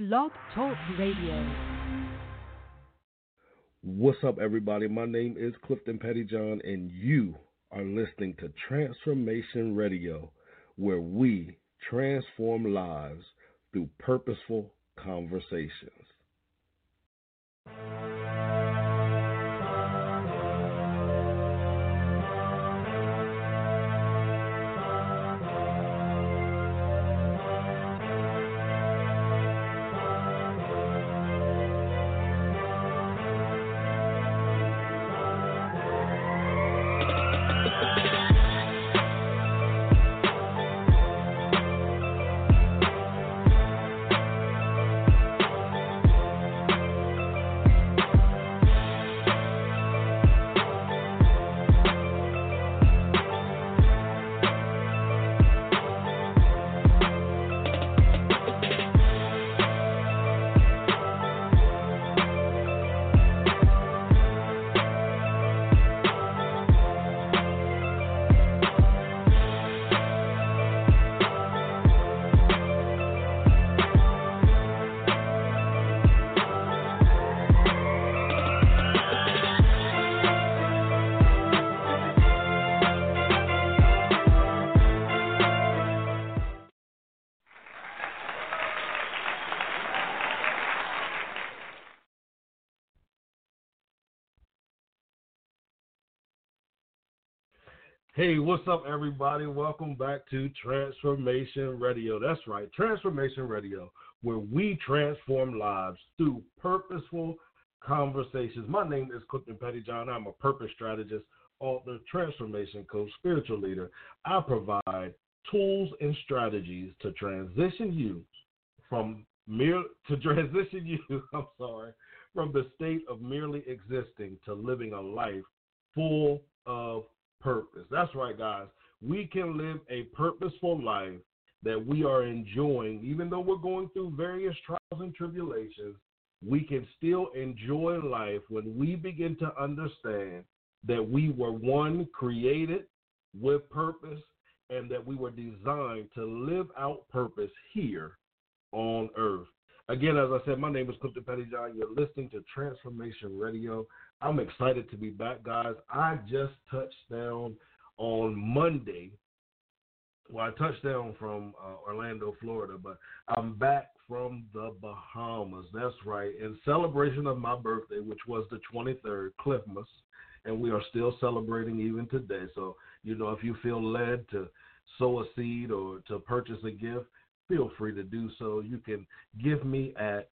Blog Talk Radio. What's up, everybody? My name is Clifton Pettyjohn, and you are listening to Transformation Radio, where we transform lives through purposeful conversations. Hey, what's up, everybody? Welcome back to Transformation Radio. That's right, Transformation Radio, where we transform lives through purposeful conversations. My name is Clifton Pettyjohn. I'm a purpose strategist, author, transformation coach, spiritual leader. I provide tools and strategies to transition you from mere to transition you. I'm sorry, from the state of merely existing to living a life full of purpose. That's right, guys. We can live a purposeful life that we are enjoying, even though we're going through various trials and tribulations. We can still enjoy life when we begin to understand that we were one created with purpose and that we were designed to live out purpose here on earth. Again, as I said, my name is Clifton Pettyjohn. You're listening to Transformation Radio. I'm excited to be back, guys. I just touched down on Monday. Well, I touched down from uh, Orlando, Florida, but I'm back from the Bahamas. That's right. In celebration of my birthday, which was the 23rd, Clifmas, and we are still celebrating even today. So, you know, if you feel led to sow a seed or to purchase a gift, feel free to do so. You can give me at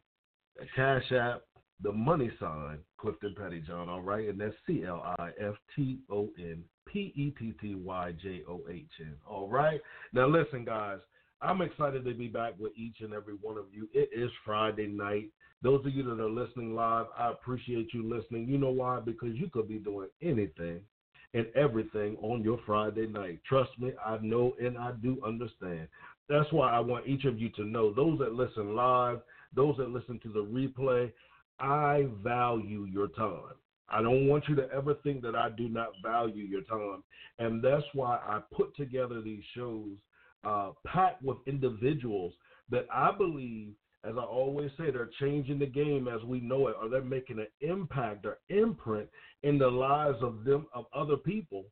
Cash App, the money sign, Clifton Pettyjohn, all right? And that's C L I F T O N P E T T Y J O H N, all right? Now, listen, guys, I'm excited to be back with each and every one of you. It is Friday night. Those of you that are listening live, I appreciate you listening. You know why? Because you could be doing anything and everything on your Friday night. Trust me, I know and I do understand. That's why I want each of you to know those that listen live, those that listen to the replay, I value your time. I don't want you to ever think that I do not value your time. And that's why I put together these shows uh, packed with individuals that I believe as I always say, they're changing the game as we know it, or they're making an impact or imprint in the lives of them of other people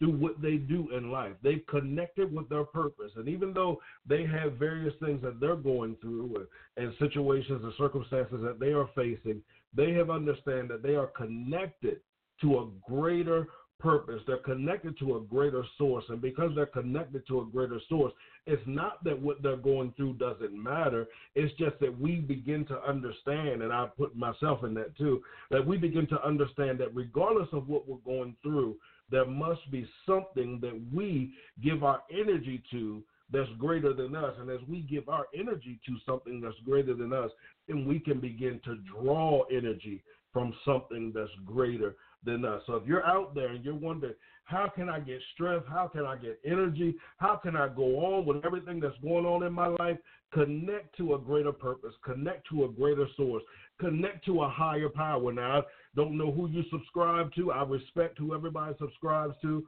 through what they do in life. They've connected with their purpose. And even though they have various things that they're going through and situations and circumstances that they are facing, they have understand that they are connected to a greater purpose. They're connected to a greater source. And because they're connected to a greater source, it's not that what they're going through doesn't matter. It's just that we begin to understand, and I put myself in that too, that we begin to understand that regardless of what we're going through, there must be something that we give our energy to that's greater than us. And as we give our energy to something that's greater than us, then we can begin to draw energy from something that's greater than us. So if you're out there and you're wondering, how can I get strength? How can I get energy? How can I go on with everything that's going on in my life? Connect to a greater purpose, connect to a greater source, connect to a higher power. Now, don't know who you subscribe to. I respect who everybody subscribes to,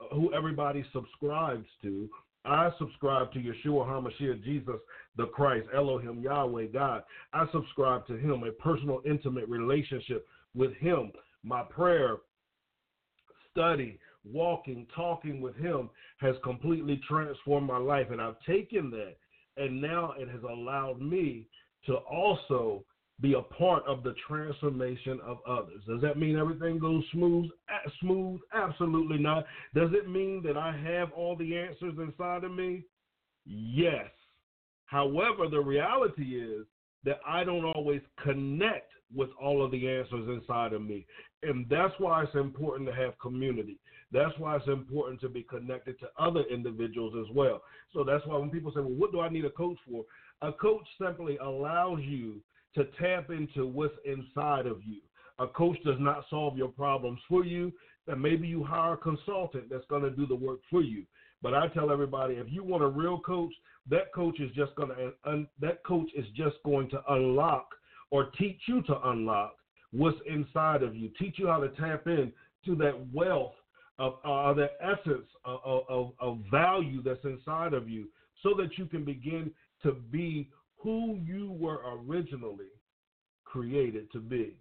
uh, who everybody subscribes to. I subscribe to Yeshua HaMashiach, Jesus the Christ, Elohim, Yahweh, God. I subscribe to Him, a personal, intimate relationship with Him my prayer, study, walking, talking with Him has completely transformed my life. And I've taken that, and now it has allowed me to also be a part of the transformation of others. Does that mean everything goes smooth? Smooth? Absolutely not. Does it mean that I have all the answers inside of me? Yes. However, the reality is that I don't always connect with all of the answers inside of me. And that's why it's important to have community. That's why it's important to be connected to other individuals as well. So that's why when people say, well, what do I need a coach for? A coach simply allows you to tap into what's inside of you. A coach does not solve your problems for you. And maybe you hire a consultant that's going to do the work for you. But I tell everybody, if you want a real coach, that coach is just going to un, that coach is just going to unlock or teach you to unlock what's inside of you, teach you how to tap in to that wealth of uh, that essence of, of, of value that's inside of you so that you can begin to be who you were originally created to be.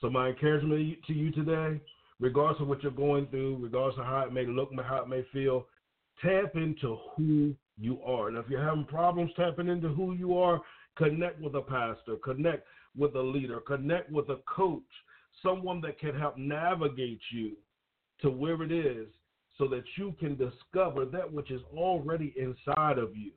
So my encouragement to you today, regardless of what you're going through, regardless of how it may look, how it may feel, tap into who you are. And if you're having problems tapping into who you are, connect with a pastor, connect with a leader, connect with a coach, someone that can help navigate you to where it is so that you can discover that which is already inside of you.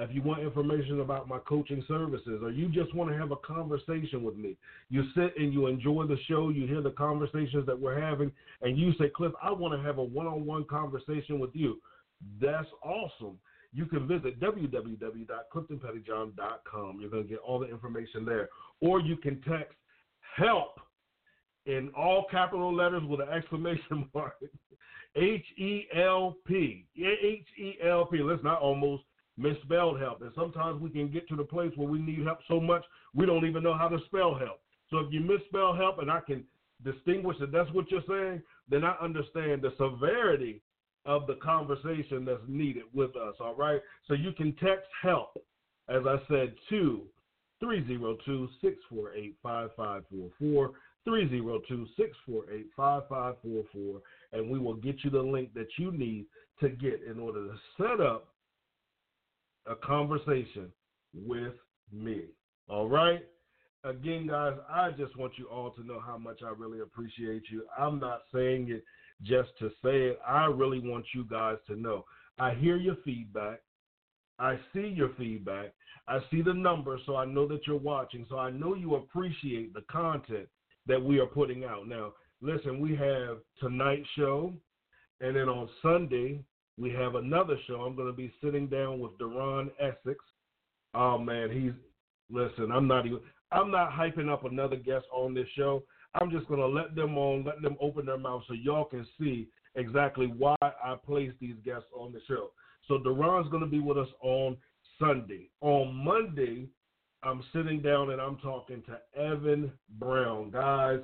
If you want information about my coaching services or you just want to have a conversation with me, you sit and you enjoy the show, you hear the conversations that we're having, and you say, Cliff, I want to have a one on one conversation with you. That's awesome you can visit www.cliftonpettyjohn.com. You're going to get all the information there. Or you can text HELP in all capital letters with an exclamation mark. H E L P. H E L P. Let's not almost misspelled help. And sometimes we can get to the place where we need help so much we don't even know how to spell help. So if you misspell help and I can distinguish that that's what you're saying, then I understand the severity of the conversation that's needed with us. All right. So you can text help, as I said, to 302 648 5544. 302 648 5544. And we will get you the link that you need to get in order to set up a conversation with me. All right. Again, guys, I just want you all to know how much I really appreciate you. I'm not saying it just to say it. I really want you guys to know. I hear your feedback. I see your feedback. I see the numbers, so I know that you're watching. So I know you appreciate the content that we are putting out. Now, listen, we have tonight's show, and then on Sunday, we have another show. I'm going to be sitting down with Deron Essex. Oh man, he's listen. I'm not even. I'm not hyping up another guest on this show. I'm just going to let them on, let them open their mouth so y'all can see exactly why I place these guests on the show. So Deron's going to be with us on Sunday. On Monday, I'm sitting down and I'm talking to Evan Brown. Guys,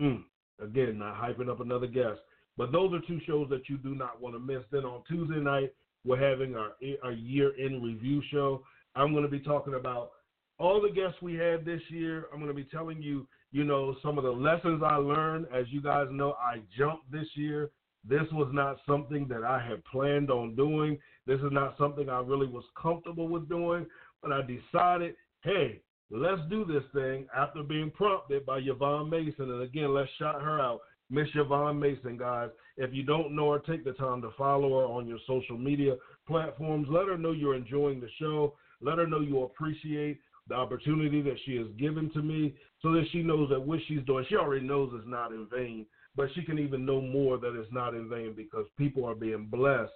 mm, again, not hyping up another guest, but those are two shows that you do not want to miss. Then on Tuesday night, we're having our, our year in review show. I'm going to be talking about all the guests we had this year. I'm going to be telling you, you know, some of the lessons I learned. As you guys know, I jumped this year. This was not something that I had planned on doing. This is not something I really was comfortable with doing. But I decided, hey, let's do this thing after being prompted by Yvonne Mason. And again, let's shout her out. Miss Yvonne Mason, guys. If you don't know her, take the time to follow her on your social media platforms. Let her know you're enjoying the show. Let her know you appreciate the opportunity that she has given to me so that she knows that what she's doing, she already knows it's not in vain, but she can even know more that it's not in vain because people are being blessed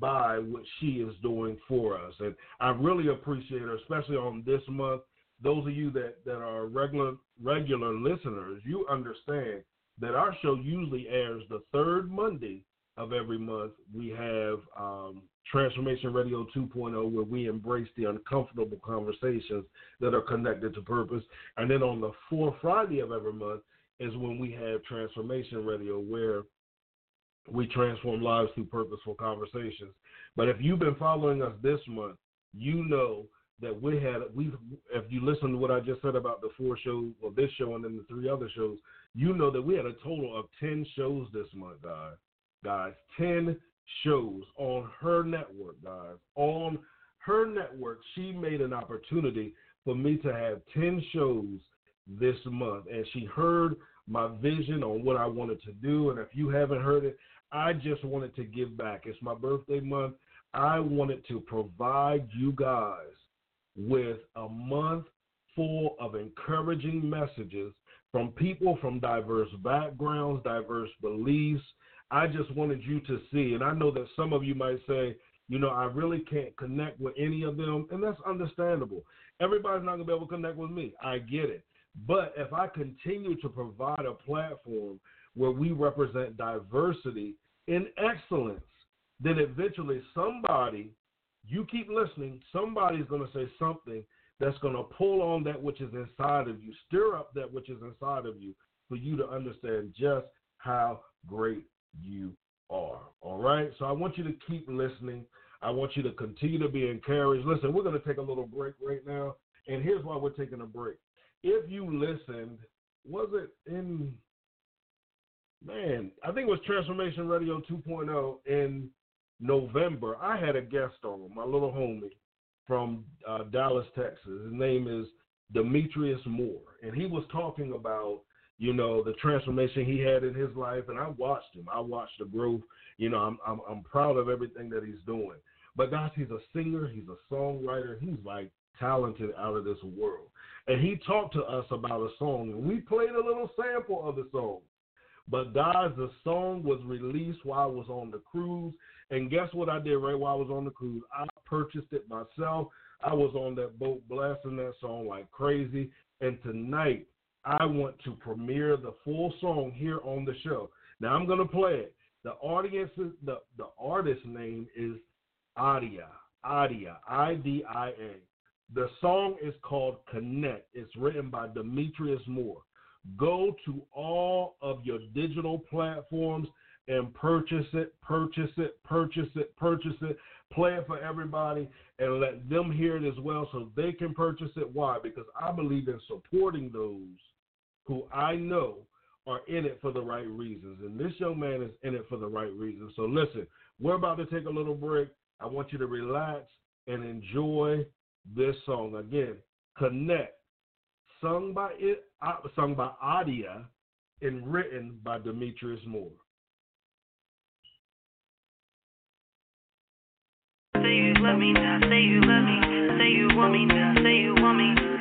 by what she is doing for us. And I really appreciate her, especially on this month. Those of you that, that are regular regular listeners, you understand that our show usually airs the third Monday of every month. We have um, Transformation Radio 2.0, where we embrace the uncomfortable conversations that are connected to purpose. And then on the fourth Friday of every month is when we have Transformation Radio, where we transform lives through purposeful conversations. But if you've been following us this month, you know that we had we if you listen to what I just said about the four shows or this show and then the three other shows, you know that we had a total of ten shows this month, guys. Guys, ten shows on her network, guys. On her network, she made an opportunity for me to have 10 shows this month. And she heard my vision on what I wanted to do. And if you haven't heard it, I just wanted to give back. It's my birthday month. I wanted to provide you guys with a month full of encouraging messages from people from diverse backgrounds, diverse beliefs, I just wanted you to see, and I know that some of you might say, you know, I really can't connect with any of them, and that's understandable. Everybody's not to be able to connect with me. I get it. But if I continue to provide a platform where we represent diversity in excellence, then eventually somebody, you keep listening, somebody's going to say something that's going to pull on that which is inside of you, stir up that which is inside of you for you to understand just how great you are. All right. So I want you to keep listening. I want you to continue to be encouraged. Listen, we're going to take a little break right now. And here's why we're taking a break. If you listened, was it in, man, I think it was Transformation Radio 2.0 in November. I had a guest on, my little homie from uh, Dallas, Texas. His name is Demetrius Moore. And he was talking about you know, the transformation he had in his life, and I watched him. I watched the growth. You know, I'm I'm, I'm proud of everything that he's doing. But guys, he's a singer. He's a songwriter. He's like talented out of this world. And he talked to us about a song, and we played a little sample of the song. But guys, the song was released while I was on the cruise. And guess what I did right while I was on the cruise? I purchased it myself. I was on that boat blasting that song like crazy. And tonight, I want to premiere the full song here on the show. Now I'm gonna play it. The audience, the the artist name is Adia, Adia, I D I A. The song is called Connect. It's written by Demetrius Moore. Go to all of your digital platforms and purchase it, purchase it, purchase it, purchase it. Play it for everybody and let them hear it as well so they can purchase it. Why? Because I believe in supporting those who I know are in it for the right reasons. And this young man is in it for the right reasons. So listen, we're about to take a little break. I want you to relax and enjoy this song. Again, Connect, sung by it, uh, sung by Adia and written by Demetrius Moore. Say you love me now, say you love me, say you want me now, say you want me.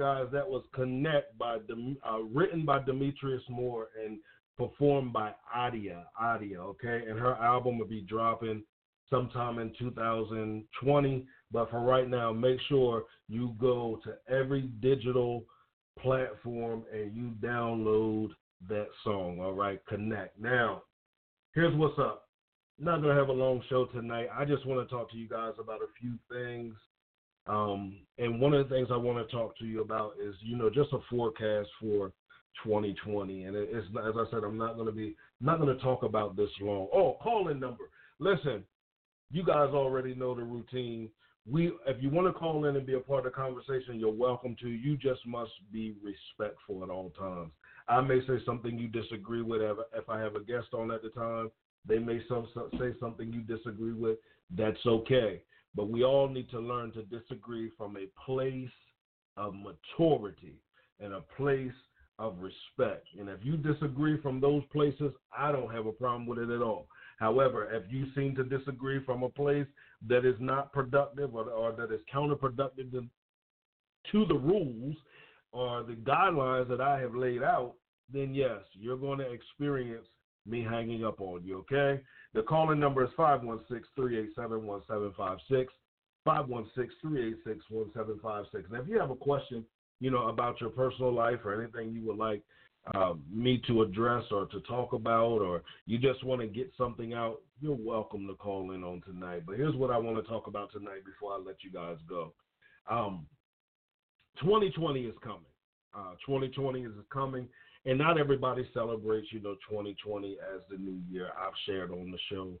Guys. That was Connect by uh, written by Demetrius Moore and performed by Adia. Adia, okay, and her album will be dropping sometime in 2020. But for right now, make sure you go to every digital platform and you download that song. All right, Connect. Now, here's what's up. Not gonna have a long show tonight. I just want to talk to you guys about a few things. Um, and one of the things I want to talk to you about is, you know, just a forecast for 2020. And it's as I said, I'm not going to be not going to talk about this long. Oh, call in number. Listen, you guys already know the routine. We, if you want to call in and be a part of the conversation, you're welcome to. You just must be respectful at all times. I may say something you disagree with if I have a guest on at the time. They may some, say something you disagree with. That's okay. But we all need to learn to disagree from a place of maturity and a place of respect. And if you disagree from those places, I don't have a problem with it at all. However, if you seem to disagree from a place that is not productive or, or that is counterproductive to, to the rules or the guidelines that I have laid out, then yes, you're going to experience me hanging up on you, okay? The calling number is 516 387 1756. 516 386 1756. Now, if you have a question, you know, about your personal life or anything you would like uh, me to address or to talk about, or you just want to get something out, you're welcome to call in on tonight. But here's what I want to talk about tonight before I let you guys go. Um, 2020 is coming. Uh, 2020 is coming, and not everybody celebrates, you know, 2020 as the new year. I've shared on the show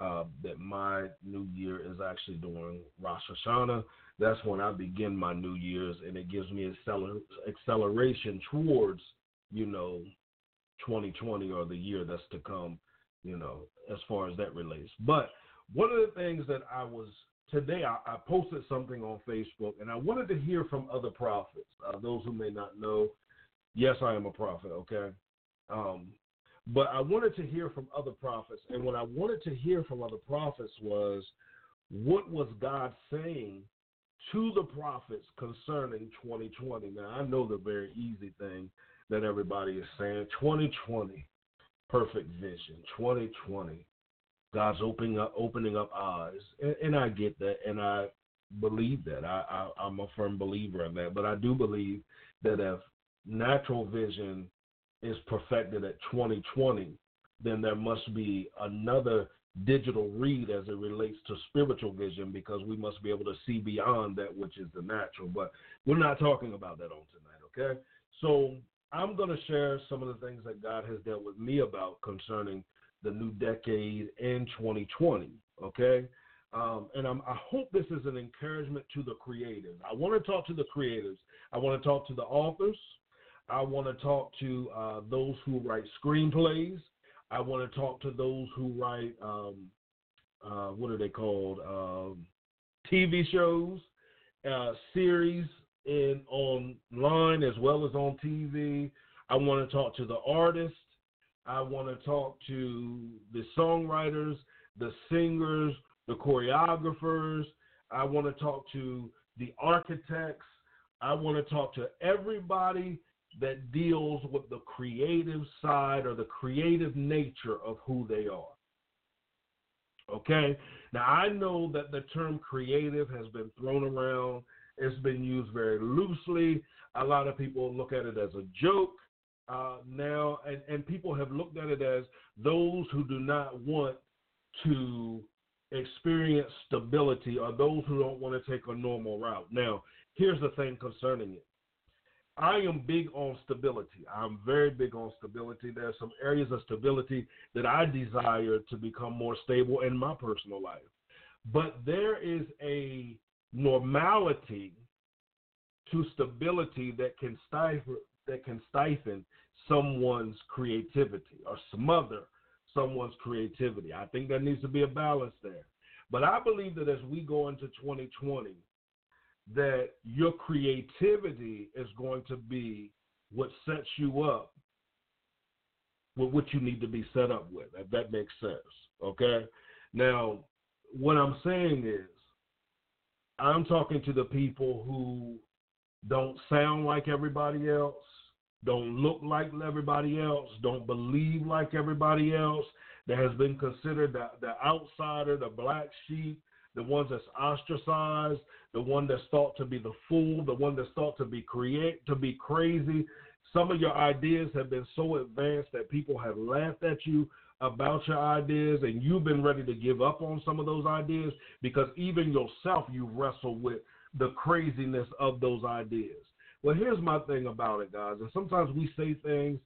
uh, that my new year is actually during Rosh Hashanah. That's when I begin my New Year's, and it gives me acceler- acceleration towards, you know, 2020 or the year that's to come, you know, as far as that relates. But one of the things that I was today, I, I posted something on Facebook, and I wanted to hear from other prophets. Uh, those who may not know, yes, I am a prophet. Okay, um, but I wanted to hear from other prophets, and what I wanted to hear from other prophets was what was God saying to the prophets concerning 2020. Now I know the very easy thing that everybody is saying 2020, perfect vision, 2020. God's opening up, opening up eyes, and, and I get that, and I believe that. I, I, I'm a firm believer in that. But I do believe that if natural vision is perfected at 2020, then there must be another digital read as it relates to spiritual vision because we must be able to see beyond that which is the natural. But we're not talking about that on tonight, okay? So I'm going to share some of the things that God has dealt with me about concerning the new decade in 2020, okay? Um, and I'm, i hope this is an encouragement to the creatives. I want to talk to the creatives. I want to talk to the authors. I want to talk to uh, those who write screenplays. I want to talk to those who write, um, uh, what are they called? Um, TV shows, uh, series in online as well as on TV. I want to talk to the artists. I want to talk to the songwriters, the singers, the choreographers. I want to talk to the architects. I want to talk to everybody that deals with the creative side or the creative nature of who they are. Okay? Now, I know that the term creative has been thrown around, it's been used very loosely. A lot of people look at it as a joke uh, now, and, and people have looked at it as those who do not want to experience stability or those who don't want to take a normal route. Now, here's the thing concerning it I am big on stability. I'm very big on stability. There are some areas of stability that I desire to become more stable in my personal life. But there is a normality to stability that can stifle that can stifle someone's creativity or smother someone's creativity. I think there needs to be a balance there. But I believe that as we go into 2020, that your creativity is going to be what sets you up with what you need to be set up with, if that makes sense. Okay? Now, what I'm saying is, I'm talking to the people who don't sound like everybody else, don't look like everybody else, don't believe like everybody else, that has been considered the, the outsider, the black sheep, the ones that's ostracized, the one that's thought to be the fool, the one that's thought to be create to be crazy. Some of your ideas have been so advanced that people have laughed at you about your ideas and you've been ready to give up on some of those ideas because even yourself you wrestle with the craziness of those ideas. Well, here's my thing about it, guys. And sometimes we say things,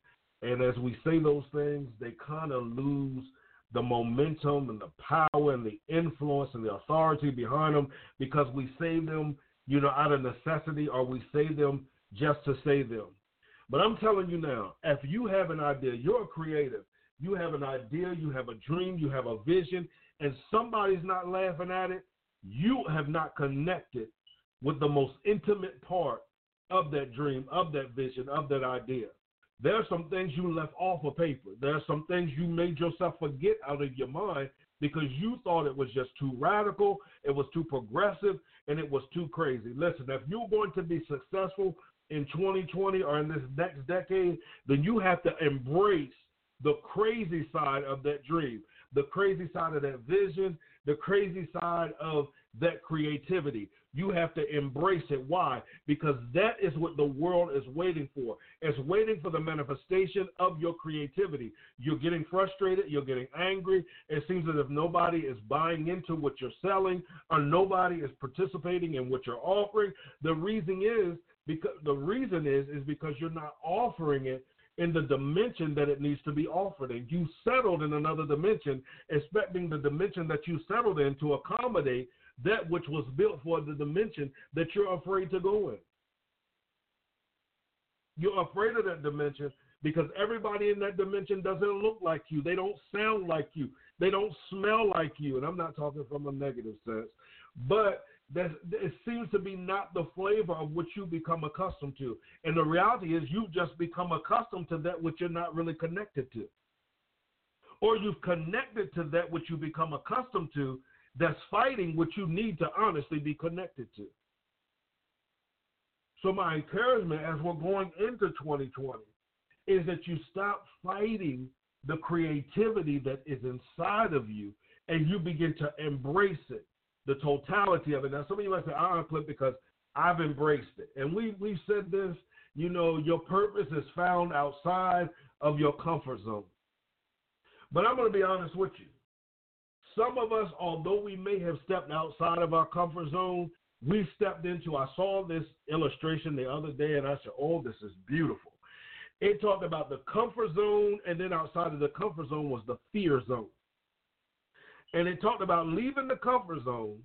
and as we say those things, they kind of lose the momentum and the power and the influence and the authority behind them because we save them, you know, out of necessity or we save them just to save them. But I'm telling you now, if you have an idea, you're a creative, you have an idea, you have a dream, you have a vision, and somebody's not laughing at it, you have not connected with the most intimate part of that dream, of that vision, of that idea. There are some things you left off of paper. There are some things you made yourself forget out of your mind because you thought it was just too radical, it was too progressive, and it was too crazy. Listen, if you're going to be successful in 2020 or in this next decade, then you have to embrace the crazy side of that dream, the crazy side of that vision, the crazy side of that creativity. You have to embrace it. Why? Because that is what the world is waiting for. It's waiting for the manifestation of your creativity. You're getting frustrated, you're getting angry. It seems as if nobody is buying into what you're selling or nobody is participating in what you're offering. The reason is because the reason is is because you're not offering it in the dimension that it needs to be offered in. You settled in another dimension, expecting the dimension that you settled in to accommodate that which was built for the dimension that you're afraid to go in. You're afraid of that dimension because everybody in that dimension doesn't look like you. They don't sound like you. They don't smell like you. And I'm not talking from a negative sense, but that it seems to be not the flavor of what you become accustomed to. And the reality is you've just become accustomed to that which you're not really connected to. Or you've connected to that which you become accustomed to that's fighting what you need to honestly be connected to. So, my encouragement as we're going into 2020 is that you stop fighting the creativity that is inside of you and you begin to embrace it, the totality of it. Now, some of you might say, ah, I clip because I've embraced it. And we, we've said this, you know, your purpose is found outside of your comfort zone. But I'm going to be honest with you. Some of us, although we may have stepped outside of our comfort zone, we stepped into. I saw this illustration the other day and I said, Oh, this is beautiful. It talked about the comfort zone, and then outside of the comfort zone was the fear zone. And it talked about leaving the comfort zone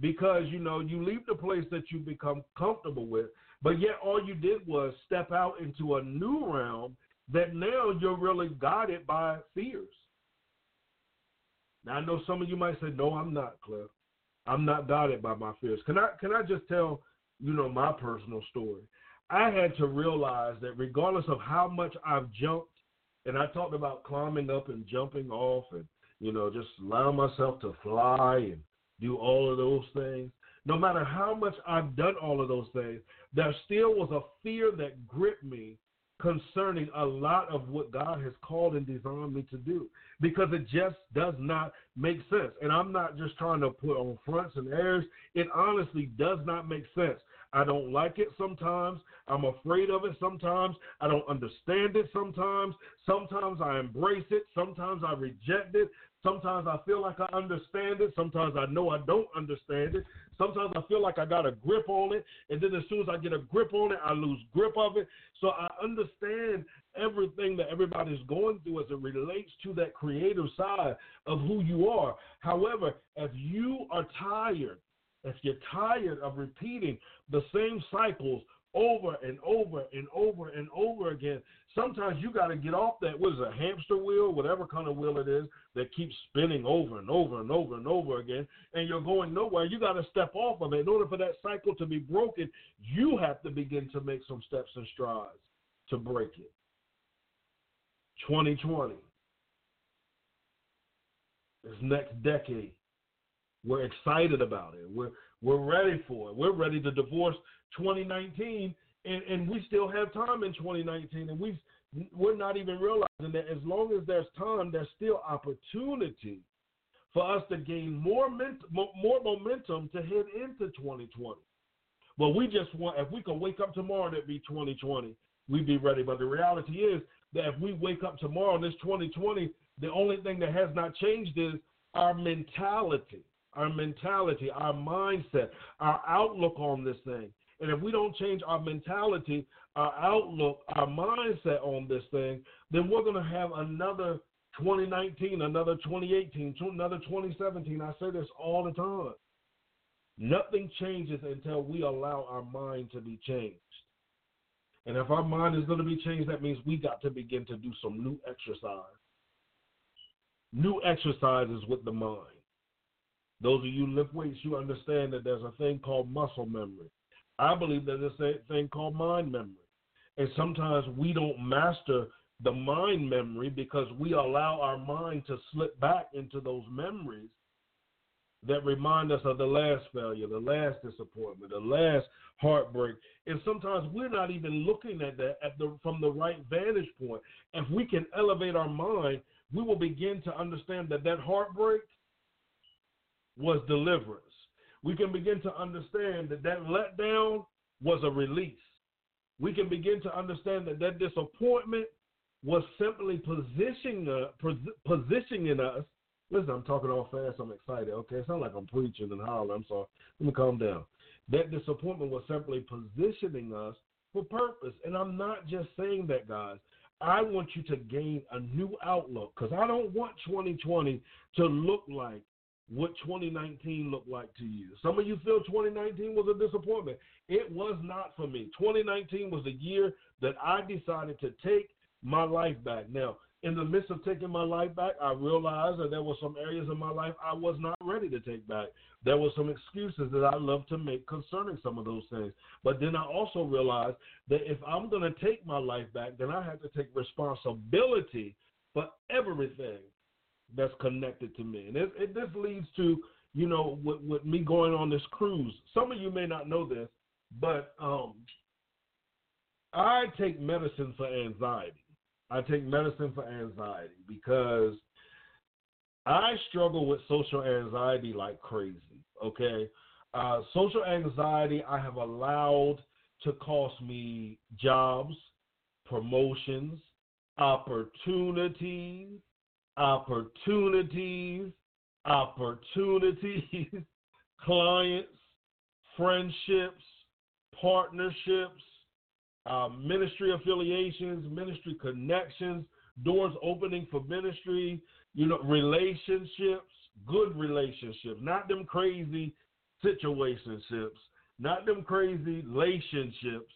because you know you leave the place that you become comfortable with, but yet all you did was step out into a new realm that now you're really guided by fears. Now I know some of you might say, "No, I'm not, Cliff. I'm not guided by my fears." Can I can I just tell you know my personal story? I had to realize that regardless of how much I've jumped, and I talked about climbing up and jumping off, and you know just allow myself to fly and do all of those things. No matter how much I've done all of those things, there still was a fear that gripped me concerning a lot of what God has called and designed me to do because it just does not make sense. And I'm not just trying to put on fronts and airs, it honestly does not make sense. I don't like it sometimes. I'm afraid of it sometimes. I don't understand it sometimes. Sometimes I embrace it. Sometimes I reject it. Sometimes I feel like I understand it. Sometimes I know I don't understand it. Sometimes I feel like I got a grip on it. And then as soon as I get a grip on it, I lose grip of it. So I understand everything that everybody's going through as it relates to that creative side of who you are. However, if you are tired, if you're tired of repeating the same cycles over and over and over and over again, sometimes you got to get off that what is a hamster wheel, whatever kind of wheel it is that keeps spinning over and over and over and over again, and you're going nowhere. You got to step off of it. In order for that cycle to be broken, you have to begin to make some steps and strides to break it. 2020, this next decade, we're excited about it. We're We're ready for it. We're ready to divorce 2019, and, and we still have time in 2019, and we we're not even realizing that as long as there's time, there's still opportunity for us to gain more more momentum to head into 2020. Well, we just want if we could wake up tomorrow and it be 2020, we'd be ready. But the reality is that if we wake up tomorrow and it's 2020, the only thing that has not changed is our mentality, our mentality, our mindset, our outlook on this thing. And if we don't change our mentality, our outlook, our mindset on this thing, then we're going to have another 2019, another 2018, another 2017. I say this all the time. Nothing changes until we allow our mind to be changed. And if our mind is going to be changed, that means we got to begin to do some new exercise. New exercises with the mind. Those of you lift weights, you understand that there's a thing called muscle memory. I believe there's a thing called mind memory. And sometimes we don't master the mind memory because we allow our mind to slip back into those memories that remind us of the last failure, the last disappointment, the last heartbreak. And sometimes we're not even looking at that at the, from the right vantage point. If we can elevate our mind, we will begin to understand that that heartbreak was deliverance. We can begin to understand that that letdown was a release. We can begin to understand that that disappointment was simply positioning, uh, positioning us. Listen, I'm talking all fast. I'm excited. Okay, it sounds like I'm preaching and hollering. I'm sorry. Let me calm down. That disappointment was simply positioning us for purpose. And I'm not just saying that, guys. I want you to gain a new outlook because I don't want 2020 to look like what 2019 looked like to you. Some of you feel 2019 was a disappointment. It was not for me. 2019 was the year that I decided to take my life back. Now, in the midst of taking my life back, I realized that there were some areas of my life I was not ready to take back. There were some excuses that I love to make concerning some of those things. But then I also realized that if I'm going to take my life back, then I have to take responsibility for everything that's connected to me. And it, it, this leads to, you know, with, with me going on this cruise. Some of you may not know this, but um, I take medicine for anxiety. I take medicine for anxiety because I struggle with social anxiety like crazy. Okay. Uh, social anxiety I have allowed to cost me jobs, promotions, opportunities, opportunities, opportunities, clients, friendships, partnerships, uh, ministry affiliations, ministry connections, doors opening for ministry, you know, relationships, good relationships, not them crazy situationships, not them crazy relationships,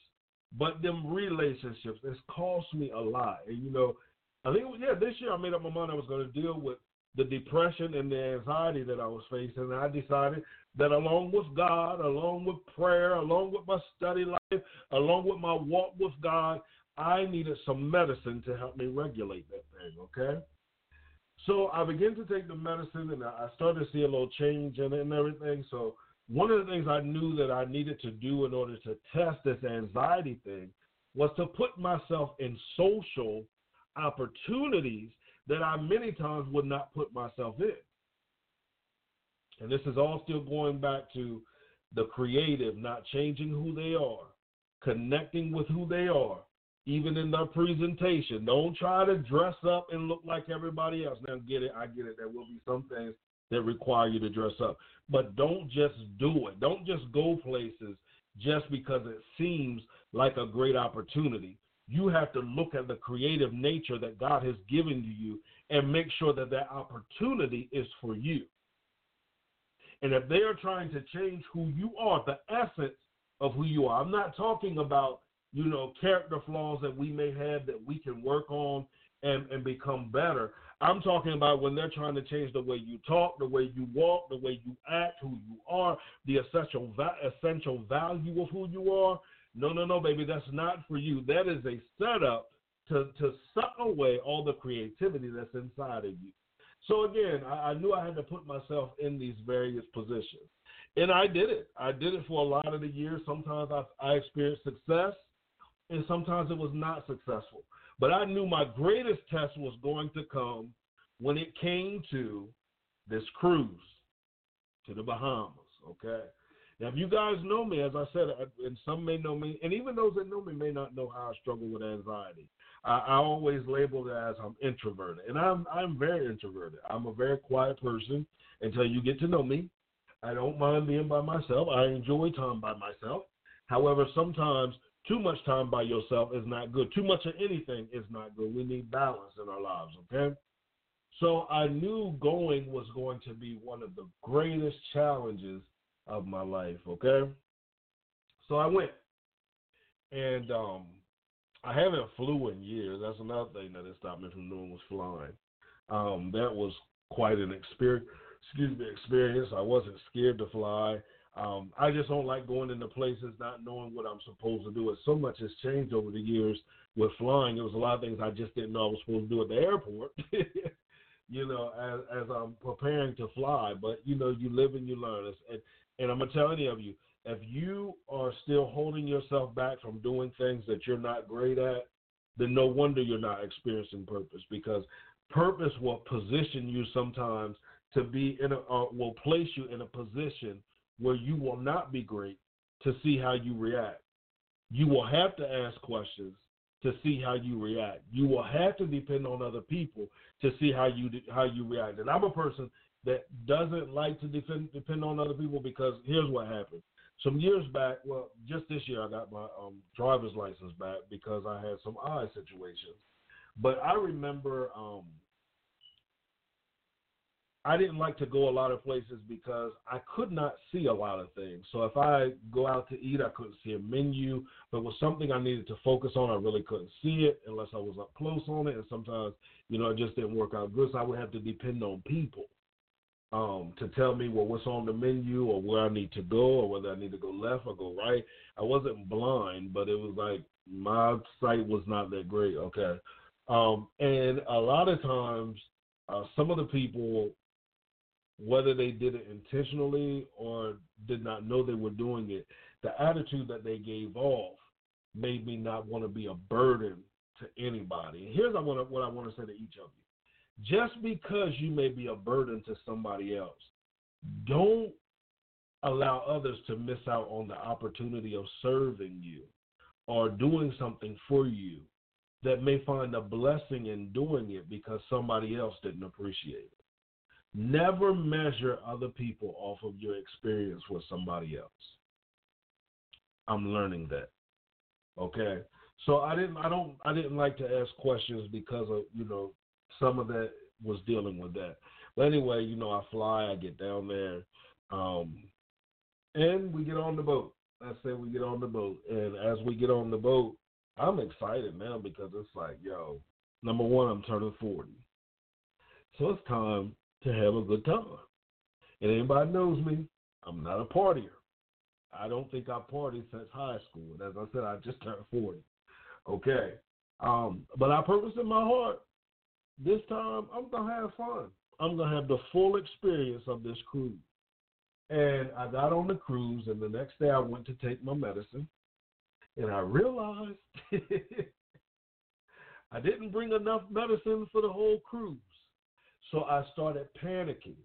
but them relationships. It's cost me a lot. And you know, I think yeah, this year I made up my mind I was going to deal with the depression and the anxiety that I was facing. And I decided that along with God, along with prayer, along with my study life, along with my walk with God, I needed some medicine to help me regulate that thing, okay? So I began to take the medicine and I started to see a little change in it and everything. So one of the things I knew that I needed to do in order to test this anxiety thing was to put myself in social opportunities that I many times would not put myself in. And this is all still going back to the creative not changing who they are, connecting with who they are, even in their presentation. Don't try to dress up and look like everybody else. Now, get it, I get it. There will be some things that require you to dress up, but don't just do it. Don't just go places just because it seems like a great opportunity you have to look at the creative nature that God has given to you and make sure that that opportunity is for you. And if they are trying to change who you are, the essence of who you are, I'm not talking about, you know, character flaws that we may have that we can work on and, and become better. I'm talking about when they're trying to change the way you talk, the way you walk, the way you act, who you are, the essential essential value of who you are, no, no, no, baby, that's not for you. That is a setup to, to suck away all the creativity that's inside of you. So again, I, I knew I had to put myself in these various positions. And I did it. I did it for a lot of the years. Sometimes I, I experienced success, and sometimes it was not successful. But I knew my greatest test was going to come when it came to this cruise to the Bahamas. Okay. Now, if you guys know me, as I said, and some may know me, and even those that know me may not know how I struggle with anxiety. I, I always label it as I'm introverted, and I'm I'm very introverted. I'm a very quiet person until you get to know me. I don't mind being by myself. I enjoy time by myself. However, sometimes too much time by yourself is not good. Too much of anything is not good. We need balance in our lives, okay? So I knew going was going to be one of the greatest challenges of my life, okay? So I went. And um I haven't flew in years. That's another thing that it stopped me from doing was flying. Um, that was quite an experience. Excuse me, experience. I wasn't scared to fly. Um, I just don't like going into places not knowing what I'm supposed to do. And so much has changed over the years with flying. There was a lot of things I just didn't know I was supposed to do at the airport. you know, as as I'm preparing to fly. But you know, you live and you learn. And and I'm gonna tell any of you, if you are still holding yourself back from doing things that you're not great at, then no wonder you're not experiencing purpose because purpose will position you sometimes to be in a uh, will place you in a position where you will not be great to see how you react. You will have to ask questions to see how you react. You will have to depend on other people to see how you how you react. And I'm a person that doesn't like to defend, depend on other people because here's what happened some years back, well, just this year, I got my um, driver's license back because I had some eye situations. But I remember um, I didn't like to go a lot of places because I could not see a lot of things. So if I go out to eat, I couldn't see a menu. But it was something I needed to focus on. I really couldn't see it unless I was up close on it. And sometimes, you know, it just didn't work out good. So I would have to depend on people um, to tell me well what's on the menu or where I need to go or whether I need to go left or go right. I wasn't blind, but it was like my sight was not that great. Okay, um, and a lot of times uh, some of the people, whether they did it intentionally or did not know they were doing it, the attitude that they gave off made me not want to be a burden to anybody. And here's what I want to say to each of you just because you may be a burden to somebody else, don't allow others to miss out on the opportunity of serving you or doing something for you that may find a blessing in doing it because somebody else didn't appreciate it. Never measure other people off of your experience with somebody else. I'm learning that. Okay. So I didn't I don't I didn't like to ask questions because of, you know, some of that was dealing with that. But anyway, you know, I fly, I get down there, um, and we get on the boat. I say we get on the boat, and as we get on the boat, I'm excited now because it's like, yo, number one, I'm turning 40, so it's time to have a good time. And anybody knows me, I'm not a partier. I don't think I partied since high school. And as I said, I just turned 40. Okay. Um, but I purpose in my heart this time I'm gonna have fun. I'm gonna have the full experience of this cruise. And I got on the cruise, and the next day I went to take my medicine, and I realized I didn't bring enough medicine for the whole cruise. So I started panicking,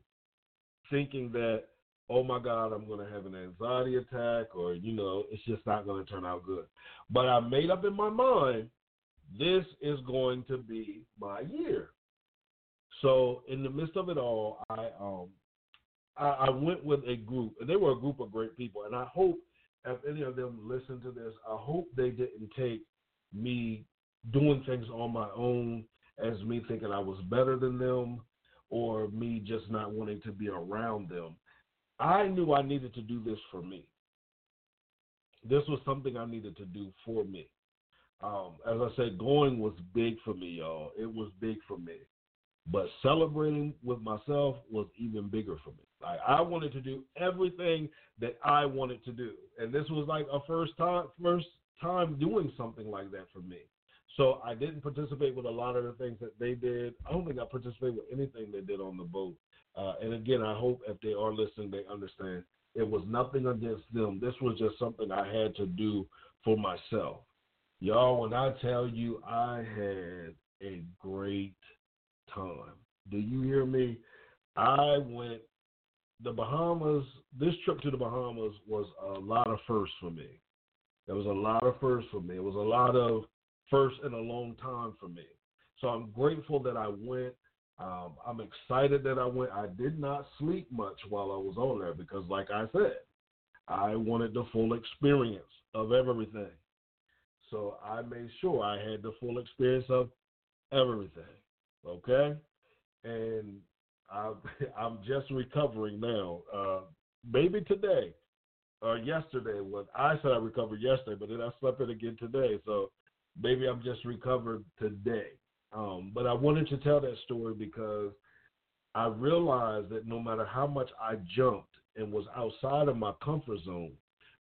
thinking that, oh my God, I'm going to have an anxiety attack, or, you know, it's just not going to turn out good. But I made up in my mind this is going to be my year. So in the midst of it all, I um I, I went with a group, and they were a group of great people, and I hope if any of them listen to this, I hope they didn't take me doing things on my own as me thinking I was better than them or me just not wanting to be around them. I knew I needed to do this for me. This was something I needed to do for me. Um, as I said, going was big for me, y'all. It was big for me. But celebrating with myself was even bigger for me. Like I wanted to do everything that I wanted to do. And this was like a first time first time doing something like that for me. So I didn't participate with a lot of the things that they did. I don't think I participated with anything they did on the boat. Uh, and again, I hope if they are listening, they understand it was nothing against them. This was just something I had to do for myself. Y'all, when I tell you I had a great time, do you hear me? I went the Bahamas. This trip to the Bahamas was a lot of firsts for me. There was a lot of firsts for me. It was a lot of firsts in a long time for me. So I'm grateful that I went. Um, I'm excited that I went. I did not sleep much while I was on there because, like I said, I wanted the full experience of everything. So I made sure I had the full experience of everything. Okay? And I, I'm just recovering now. Uh, maybe today or yesterday. What I said I recovered yesterday, but then I slept it again today. So maybe I'm just recovered today. Um, but I wanted to tell that story because I realized that no matter how much I jumped and was outside of my comfort zone,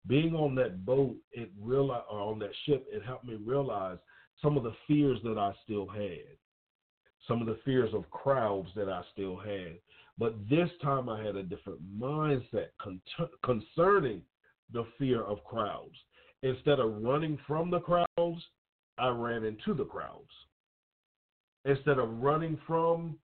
being on that boat, it realized, or on that ship, it helped me realize some of the fears that I still had, some of the fears of crowds that I still had. But this time I had a different mindset con- concerning the fear of crowds. Instead of running from the crowds, I ran into the crowds. Instead of running from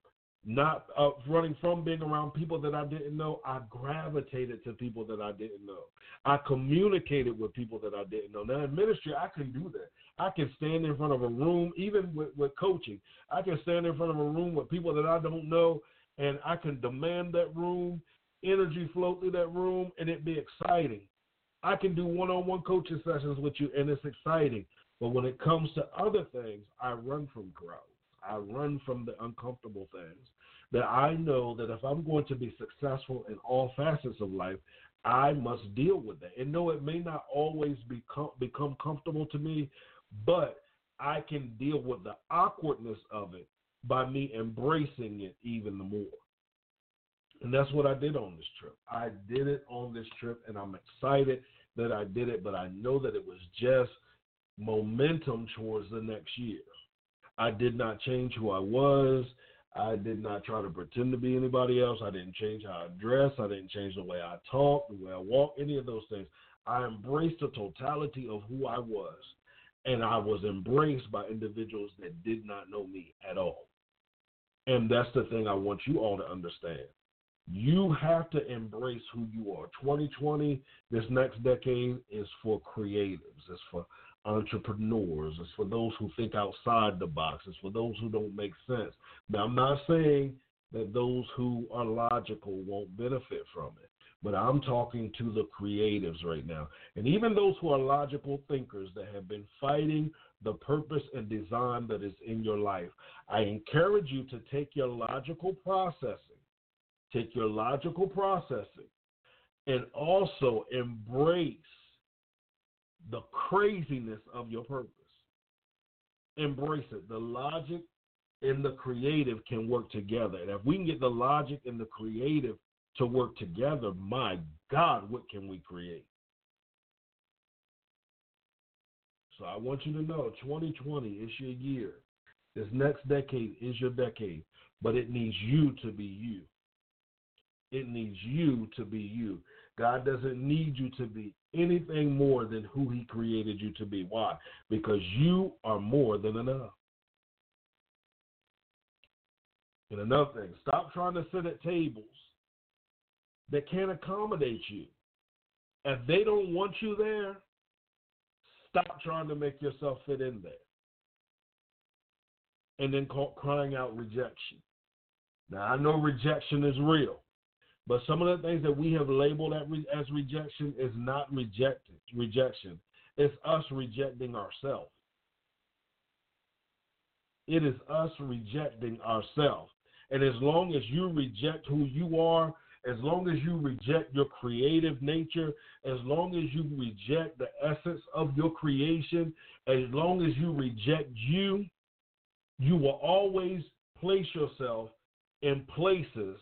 not uh, running from being around people that I didn't know, I gravitated to people that I didn't know. I communicated with people that I didn't know. Now in ministry, I can do that. I can stand in front of a room, even with, with coaching. I can stand in front of a room with people that I don't know, and I can demand that room, energy flow through that room, and it be exciting. I can do one-on-one coaching sessions with you, and it's exciting. But when it comes to other things, I run from crowds. I run from the uncomfortable things. That I know that if I'm going to be successful in all facets of life, I must deal with that. And no, it may not always become become comfortable to me, but I can deal with the awkwardness of it by me embracing it even more. And that's what I did on this trip. I did it on this trip, and I'm excited that I did it, but I know that it was just momentum towards the next year. I did not change who I was. I did not try to pretend to be anybody else. I didn't change how I dress. I didn't change the way I talk, the way I walk, any of those things. I embraced the totality of who I was. And I was embraced by individuals that did not know me at all. And that's the thing I want you all to understand. You have to embrace who you are. 2020, this next decade, is for creatives, it's for entrepreneurs, it's for those who think outside the box, it's for those who don't make sense. Now, I'm not saying that those who are logical won't benefit from it, but I'm talking to the creatives right now. And even those who are logical thinkers that have been fighting the purpose and design that is in your life, I encourage you to take your logical processing Take your logical processing and also embrace the craziness of your purpose. Embrace it. The logic and the creative can work together. And if we can get the logic and the creative to work together, my God, what can we create? So I want you to know 2020 is your year. This next decade is your decade, but it needs you to be you. It needs you to be you. God doesn't need you to be anything more than who He created you to be. Why? Because you are more than enough. And another thing, stop trying to sit at tables that can't accommodate you. If they don't want you there, stop trying to make yourself fit in there. And then call, crying out rejection. Now, I know rejection is real. But some of the things that we have labeled as rejection is not rejected, rejection. It's us rejecting ourselves. It is us rejecting ourselves. And as long as you reject who you are, as long as you reject your creative nature, as long as you reject the essence of your creation, as long as you reject you, you will always place yourself in places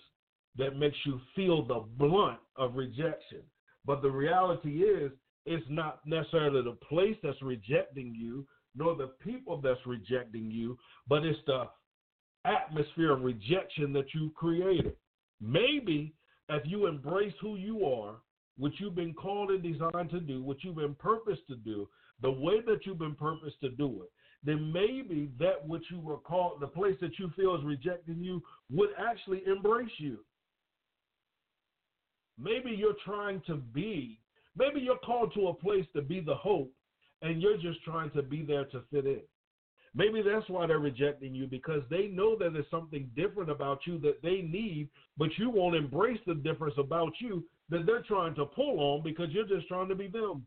that makes you feel the blunt of rejection. But the reality is, it's not necessarily the place that's rejecting you. nor the people that's rejecting you, but it's the atmosphere of rejection that you created. Maybe if you embrace who you are, what you've been called and designed to do, what you've been purposed to do, the way that you've been purposed to do it, then maybe that which you were called, the place that you feel is rejecting you, would actually embrace you. Maybe you're trying to be, maybe you're called to a place to be the hope, and you're just trying to be there to fit in. Maybe that's why they're rejecting you because they know that there's something different about you that they need, but you won't embrace the difference about you that they're trying to pull on because you're just trying to be them.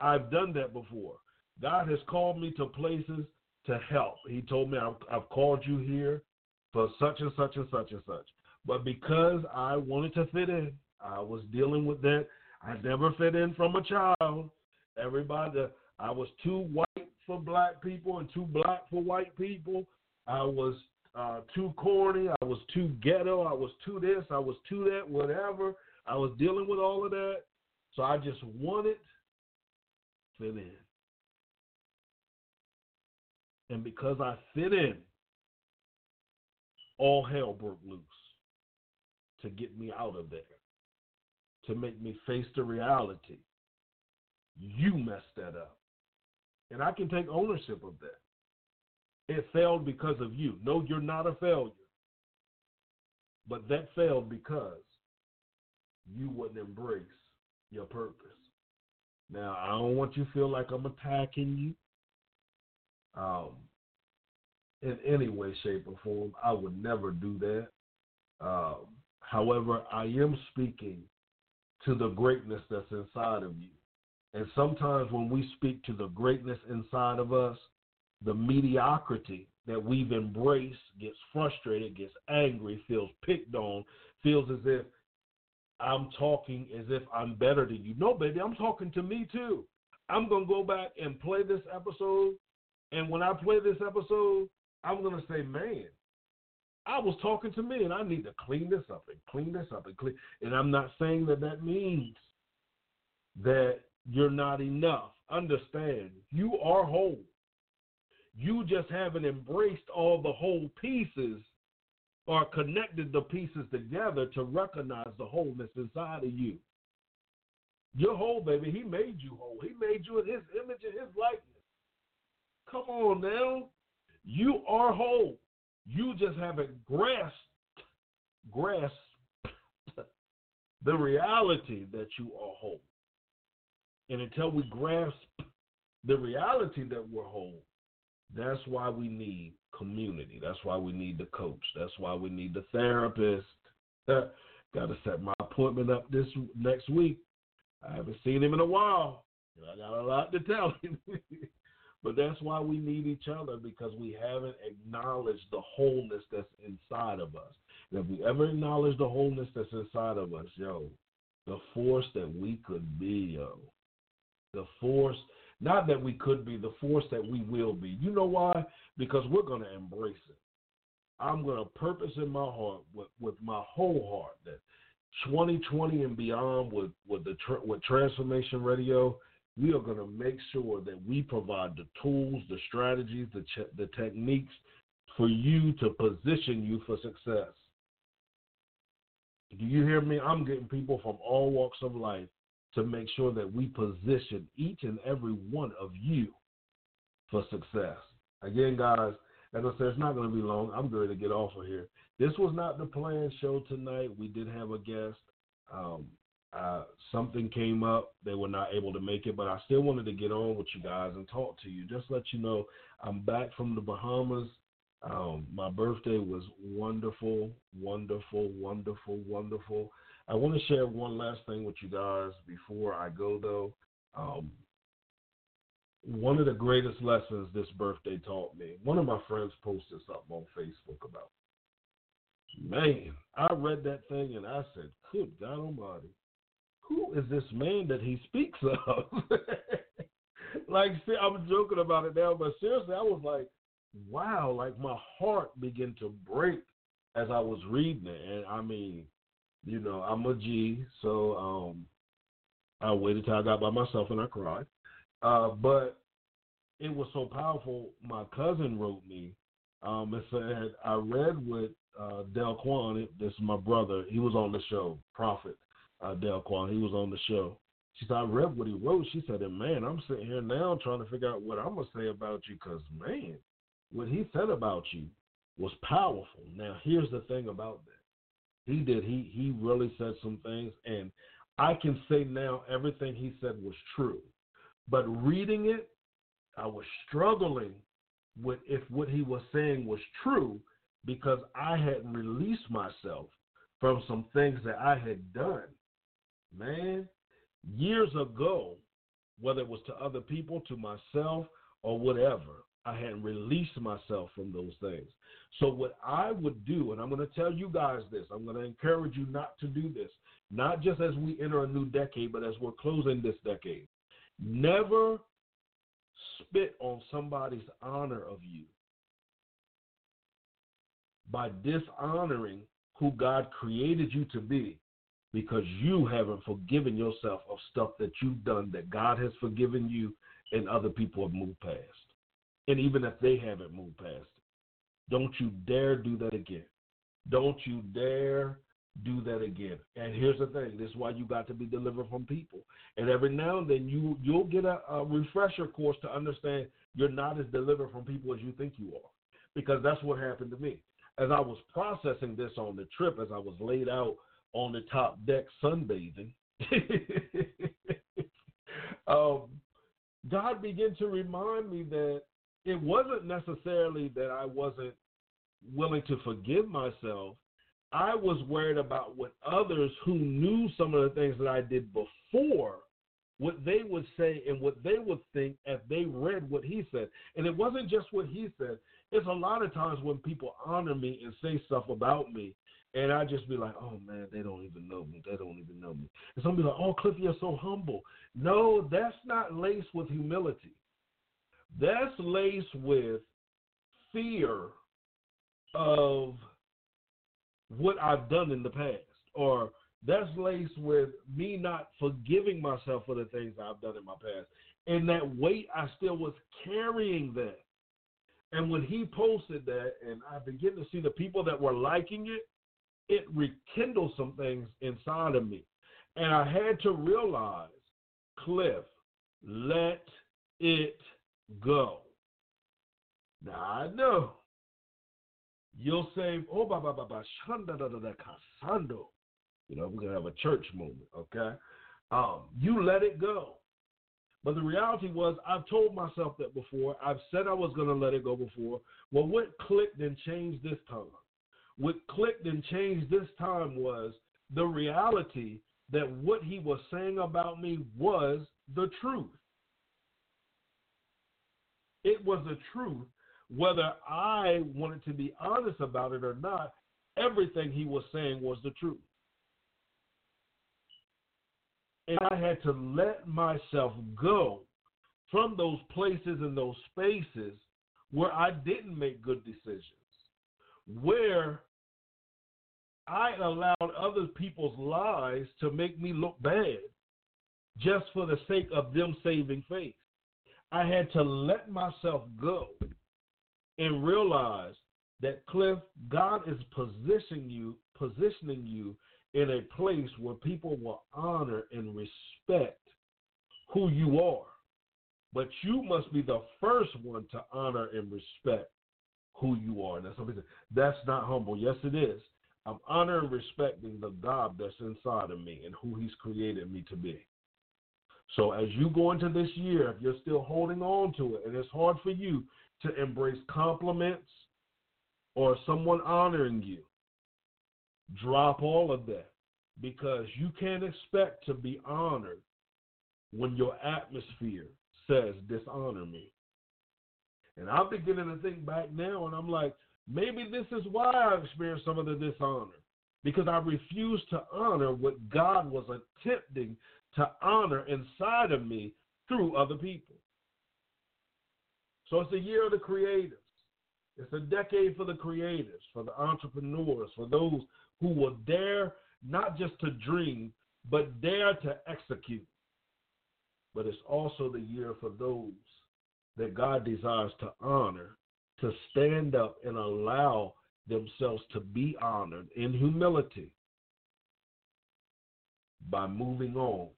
I've done that before. God has called me to places to help. He told me, I've, I've called you here for such and such and such and such. But because I wanted to fit in, I was dealing with that. I never fit in from a child. Everybody, I was too white for black people and too black for white people. I was uh, too corny. I was too ghetto. I was too this. I was too that. Whatever. I was dealing with all of that. So I just wanted to fit in. And because I fit in, all hell broke loose to get me out of there, to make me face the reality. You messed that up. And I can take ownership of that. It failed because of you. No, you're not a failure. But that failed because you wouldn't embrace your purpose. Now, I don't want you to feel like I'm attacking you um, in any way, shape, or form. I would never do that. Um, however, I am speaking to the greatness that's inside of you. And sometimes when we speak to the greatness inside of us, the mediocrity that we've embraced gets frustrated, gets angry, feels picked on, feels as if I'm talking as if I'm better than you. No, baby, I'm talking to me too. I'm going to go back and play this episode. And when I play this episode, I'm going to say, man, I was talking to me and I need to clean this up and clean this up and clean. And I'm not saying that that means that you're not enough. Understand, you are whole. You just haven't embraced all the whole pieces or connected the pieces together to recognize the wholeness inside of you. You're whole, baby. He made you whole. He made you in his image and his likeness. Come on now. You are whole. You just haven't grasped grasped the reality that you are whole. And until we grasp the reality that we're whole, that's why we need community. That's why we need the coach. That's why we need the therapist. Uh, got to set my appointment up this next week. I haven't seen him in a while. I got a lot to tell him. but that's why we need each other because we haven't acknowledged the wholeness that's inside of us. And if we ever acknowledge the wholeness that's inside of us, yo, the force that we could be, yo, the force not that we could be, the force that we will be. You know why? Because we're going to embrace it. I'm going to purpose in my heart, with, with my whole heart, that 2020 and beyond with, with, the, with Transformation Radio, we are going to make sure that we provide the tools, the strategies, the, ch- the techniques for you to position you for success. Do you hear me? I'm getting people from all walks of life to make sure that we position each and every one of you for success. Again, guys, as I said, it's not going to be long. I'm going to get off of here. This was not the planned show tonight. We did have a guest. Um, uh, something came up. They were not able to make it, but I still wanted to get on with you guys and talk to you. Just let you know I'm back from the Bahamas. Um, my birthday was wonderful, wonderful, wonderful, wonderful. I want to share one last thing with you guys before I go, though. Um, one of the greatest lessons this birthday taught me, one of my friends posted something on Facebook about. Man, I read that thing and I said, Good God Almighty, who is this man that he speaks of? like, I'm joking about it now, but seriously, I was like, wow, like my heart began to break as I was reading it. And I mean, you know, I'm a G, so um, I waited till I got by myself and I cried. Uh, but it was so powerful. My cousin wrote me. Um, it said I read with uh, Del Quan. This is my brother. He was on the show. Prophet uh, Del Quan. He was on the show. She said I read what he wrote. She said, and man, I'm sitting here now trying to figure out what I'm gonna say about you, cause man, what he said about you was powerful. Now here's the thing about that. He did. He he really said some things, and I can say now everything he said was true. But reading it, I was struggling with if what he was saying was true because I hadn't released myself from some things that I had done. Man, years ago, whether it was to other people, to myself, or whatever, I hadn't released myself from those things. So, what I would do, and I'm going to tell you guys this, I'm going to encourage you not to do this, not just as we enter a new decade, but as we're closing this decade. Never spit on somebody's honor of you by dishonoring who God created you to be because you haven't forgiven yourself of stuff that you've done that God has forgiven you and other people have moved past. And even if they haven't moved past it, don't you dare do that again. Don't you dare do that again. And here's the thing: this is why you got to be delivered from people. And every now and then you you'll get a, a refresher course to understand you're not as delivered from people as you think you are, because that's what happened to me. As I was processing this on the trip, as I was laid out on the top deck sunbathing, um, God began to remind me that it wasn't necessarily that I wasn't willing to forgive myself I was worried about what others who knew some of the things that I did before, what they would say and what they would think if they read what he said. And it wasn't just what he said. It's a lot of times when people honor me and say stuff about me, and I just be like, oh man, they don't even know me. They don't even know me. And some be like, oh, Cliff, you're so humble. No, that's not laced with humility. That's laced with fear of what I've done in the past, or that's laced with me not forgiving myself for the things I've done in my past. And that weight, I still was carrying that. And when he posted that, and I began to see the people that were liking it, it rekindled some things inside of me. And I had to realize, Cliff, let it go. Now I know You'll say, oh, ba, ba, ba, ba, shanda, da, da, da, casando. You know, we're to have a church moment, okay? Um, you let it go. But the reality was, I've told myself that before. I've said I was to let it go before. Well, what clicked and changed this time? What clicked and changed this time was the reality that what he was saying about me was the truth. It was the truth whether I wanted to be honest about it or not, everything he was saying was the truth. And I had to let myself go from those places and those spaces where I didn't make good decisions, where I allowed other people's lies to make me look bad just for the sake of them saving face. I had to let myself go and realize that Cliff, God is positioning you, positioning you in a place where people will honor and respect who you are. But you must be the first one to honor and respect who you are. That's that's not humble. Yes, it is. I'm honoring respecting the God that's inside of me and who He's created me to be. So as you go into this year, if you're still holding on to it and it's hard for you, to embrace compliments or someone honoring you. Drop all of that because you can't expect to be honored when your atmosphere says dishonor me. And I'm beginning to think back now and I'm like, maybe this is why I experienced some of the dishonor because I refused to honor what God was attempting to honor inside of me through other people. So it's a year of the creators. It's a decade for the creators, for the entrepreneurs, for those who will dare not just to dream, but dare to execute. But it's also the year for those that God desires to honor to stand up and allow themselves to be honored in humility by moving on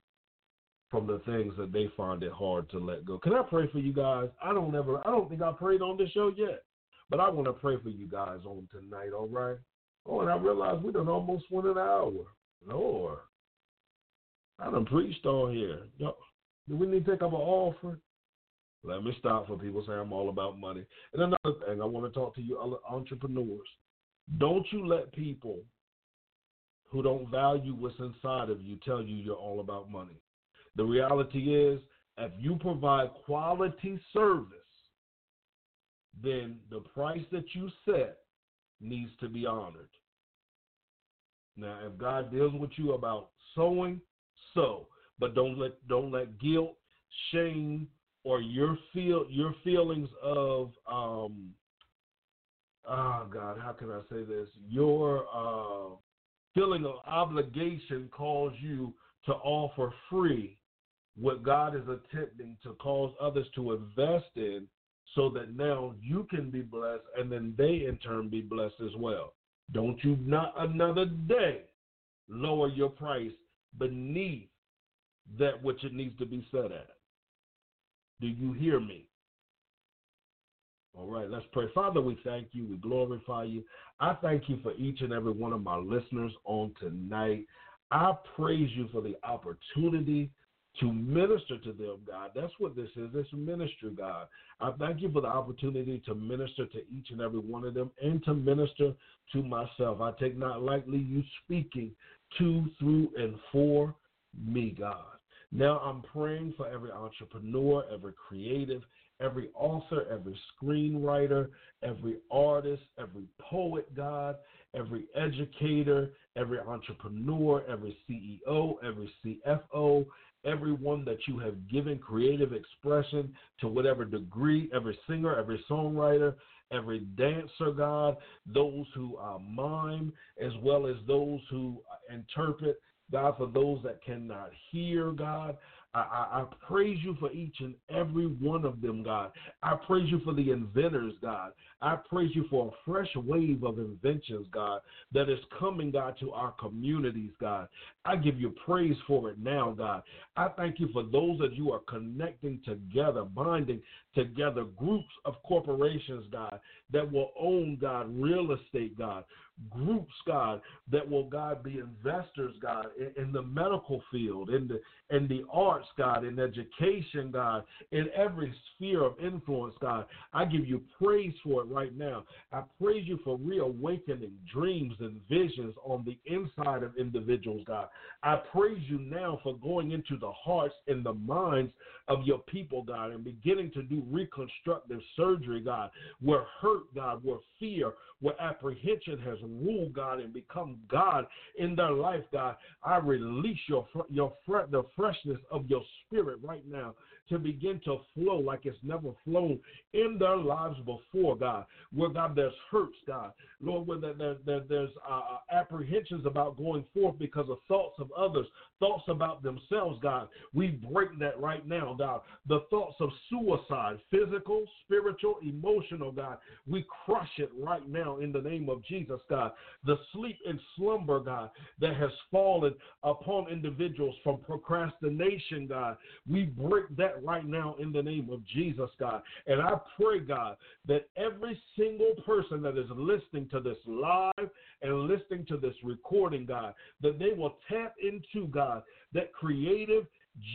from the things that they find it hard to let go. Can I pray for you guys? I don't ever I don't think I prayed on this show yet. But I want to pray for you guys on tonight, all right? Oh, and I realize we done almost went an hour. Lord. I done preached on here. Yo, do we need to take up an offering? Let me stop for people saying I'm all about money. And another thing, I want to talk to you other entrepreneurs. Don't you let people who don't value what's inside of you tell you you're all about money. The reality is, if you provide quality service, then the price that you set needs to be honored. Now, if God deals with you about sowing, sow, but don't let don't let guilt, shame, or your feel your feelings of um, oh God, how can I say this? Your uh, feeling of obligation cause you to offer free what God is attempting to cause others to invest in so that now you can be blessed and then they in turn be blessed as well. Don't you not another day lower your price beneath that which it needs to be set at. Do you hear me? All right, let's pray. Father, we thank you. We glorify you. I thank you for each and every one of my listeners on tonight. I praise you for the opportunity to minister to them, God. That's what this is. It's ministry, God. I thank you for the opportunity to minister to each and every one of them and to minister to myself. I take not lightly you speaking to, through, and for me, God. Now I'm praying for every entrepreneur, every creative, every author, every screenwriter, every artist, every poet, God, every educator, every entrepreneur, every CEO, every CFO, everyone that you have given creative expression to whatever degree, every singer, every songwriter, every dancer, God, those who mime, as well as those who interpret, God, for those that cannot hear, God. I, I, I, praise you for each and every one of them, God. I praise you for the inventors, God. I praise you for a fresh wave of inventions, God, that is coming, God, to our communities, God. I give you praise for it now, God. I thank you for those that you are connecting together, binding together groups of corporations, God, that will own, God, real estate, God, groups, God, that will, God, be investors, God, in, in, the medical field, in the in the arts, God, in education, God, in every sphere of influence, God. I give you praise for it right now. I praise you for reawakening dreams and visions on the inside of individuals, God. I praise you now for going into the hearts and the minds of your people, God, and beginning to do reconstructive surgery, God, where hurt, God, where fear, where apprehension has ruled, God, and become God in their life, God. I release your your the freshness of your spirit right now to begin to flow like it's never flown in their lives before, God. Where, God, there's hurts, God. Lord, where there, there, there's uh, uh, apprehensions about going forth because of thoughts of others, thoughts about themselves, God. We break that right now, God. The thoughts of suicide, physical, spiritual, emotional, God. We crush it right now in the name of Jesus, God. The sleep and slumber, God, that has fallen upon individuals from procrastination, God. We break that right now in the name of Jesus, God. And I pray, God, that every single person that is listening to this live and listening to this recording, God, that they will tap into, God, that creative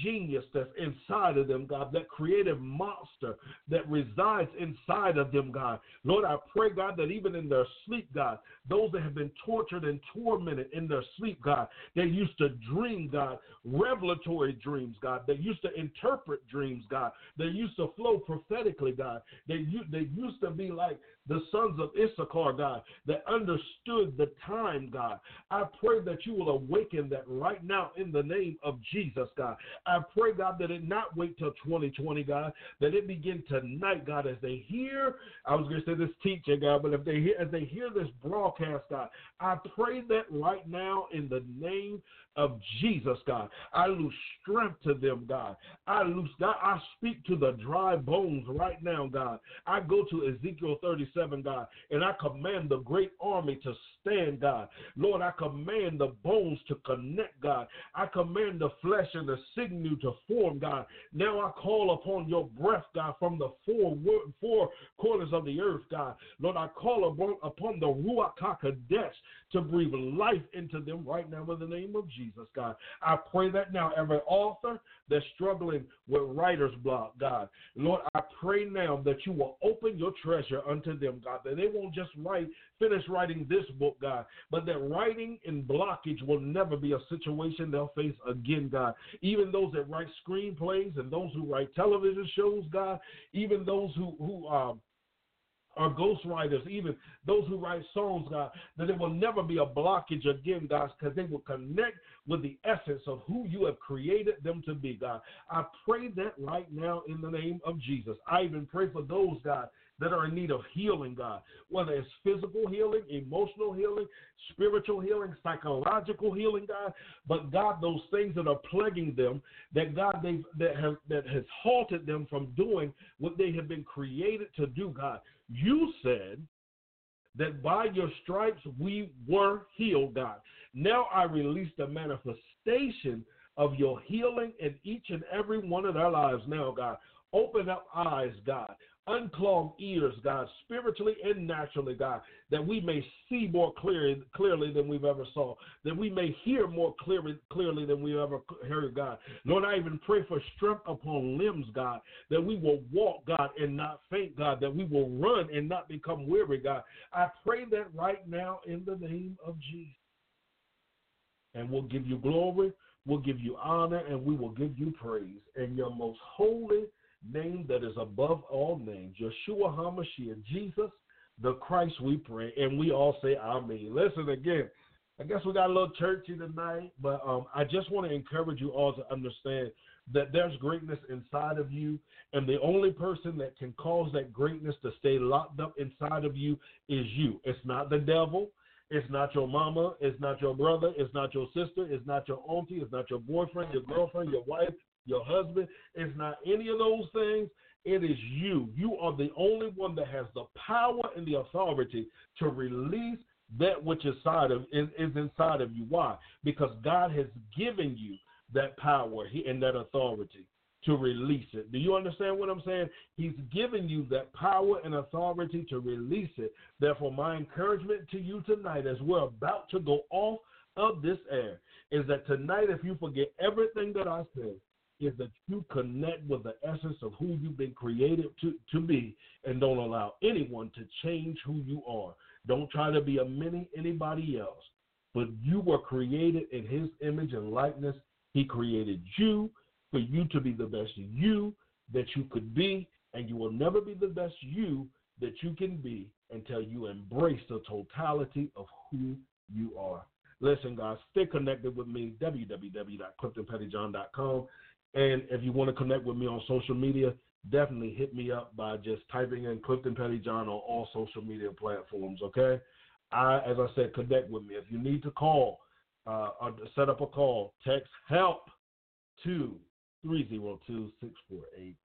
genius that's inside of them, God, that creative monster that resides inside of them, God. Lord, I pray, God, that even in their sleep, God, those that have been tortured and tormented in their sleep, God, they used to dream, God, revelatory dreams, God. They used to interpret dreams, God. They used to flow prophetically, God. They, they used to be like the sons of Issachar, God, that understood the time, God. I pray that you will awaken that right now in the name of Jesus, God. I pray, God, that it not wait till 2020, God, that it begin tonight, God, as they hear, I was going to say this teaching, God, but if they hear, as they hear this broadcast, God, I pray that right now in the name of Jesus, God. I lose strength to them, God. I lose, God, I speak to the dry bones right now, God. I go to Ezekiel 37, God, and I command the great army to stand, God. Lord, I command the bones to connect, God. I command the flesh and the sinew to form, God. Now I call upon your breath, God, from the four, four corners of the earth, God. Lord, I call upon, upon the Ruach HaKodesh to breathe life into them right now in the name of Jesus, God. I pray that now every author that's struggling with writer's block, God, Lord, I pray now that you will open your treasure unto them, God, that they won't just write, finish writing this book, God, but that writing and blockage will never be a situation they'll face again, God. Even those that write screenplays and those who write television shows, God, even those who who um or ghostwriters, even those who write songs, God, that it will never be a blockage again, God, because they will connect with the essence of who you have created them to be, God. I pray that right now in the name of Jesus. I even pray for those, God, that are in need of healing, God, whether it's physical healing, emotional healing, spiritual healing, psychological healing, God. But God, those things that are plaguing them, that God they that have that has halted them from doing what they have been created to do, God. You said that by your stripes we were healed, God. Now I release the manifestation of your healing in each and every one of their lives now, God. Open up eyes, God unclogged ears, God, spiritually and naturally, God, that we may see more clearly, clearly than we've ever saw, that we may hear more clearly, clearly than we ever heard, God. Lord, I even pray for strength upon limbs, God, that we will walk, God, and not faint, God, that we will run and not become weary, God. I pray that right now in the name of Jesus. And we'll give you glory, we'll give you honor, and we will give you praise. In your most holy name that is above all names, Yeshua HaMashiach, Jesus, the Christ we pray, and we all say Amen. Listen again. I guess we got a little churchy tonight, but um, I just want to encourage you all to understand that there's greatness inside of you, and the only person that can cause that greatness to stay locked up inside of you is you. It's not the devil. It's not your mama. It's not your brother. It's not your sister. It's not your auntie. It's not your boyfriend, your girlfriend, your wife, your husband. It's not any of those things. It is you. You are the only one that has the power and the authority to release that which is inside of is, is inside of you. Why? Because God has given you that power and that authority to release it. Do you understand what I'm saying? He's given you that power and authority to release it. Therefore, my encouragement to you tonight, as we're about to go off of this air, is that tonight, if you forget everything that I said, is that you connect with the essence of who you've been created to, to be and don't allow anyone to change who you are. Don't try to be a mini anybody else. But you were created in his image and likeness. He created you for you to be the best you that you could be, and you will never be the best you that you can be until you embrace the totality of who you are. Listen, guys, stay connected with me, www.cliftonpettyjohn.com. And if you want to connect with me on social media, definitely hit me up by just typing in Clifton Pettyjohn on all social media platforms. Okay. I, as I said, connect with me. If you need to call uh, or set up a call, text help to 302 648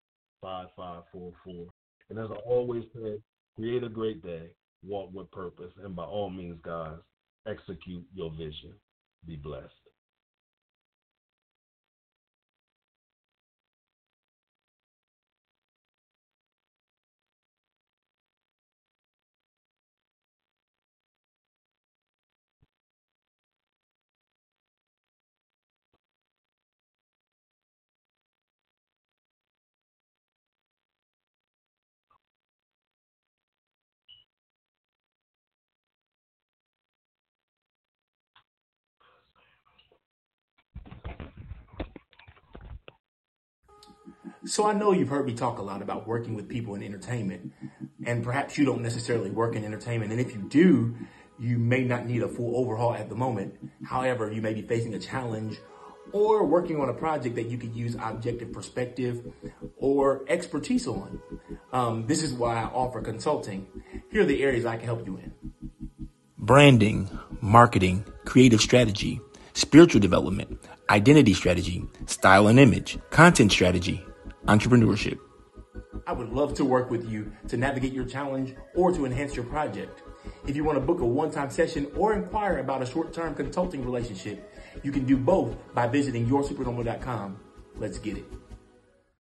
5544. And as I always say, create a great day, walk with purpose, and by all means, guys, execute your vision. Be blessed. So I know you've heard me talk a lot about working with people in entertainment, and perhaps you don't necessarily work in entertainment. And if you do, you may not need a full overhaul at the moment. However, you may be facing a challenge or working on a project that you could use objective perspective or expertise on. Um, this is why I offer consulting. Here are the areas I can help you in branding, marketing, creative strategy, spiritual development, identity strategy, style and image, content strategy, entrepreneurship. I would love to work with you to navigate your challenge or to enhance your project. If you want to book a one time session or inquire about a short term consulting relationship, you can do both by visiting yoursupernormal.com. Let's get it.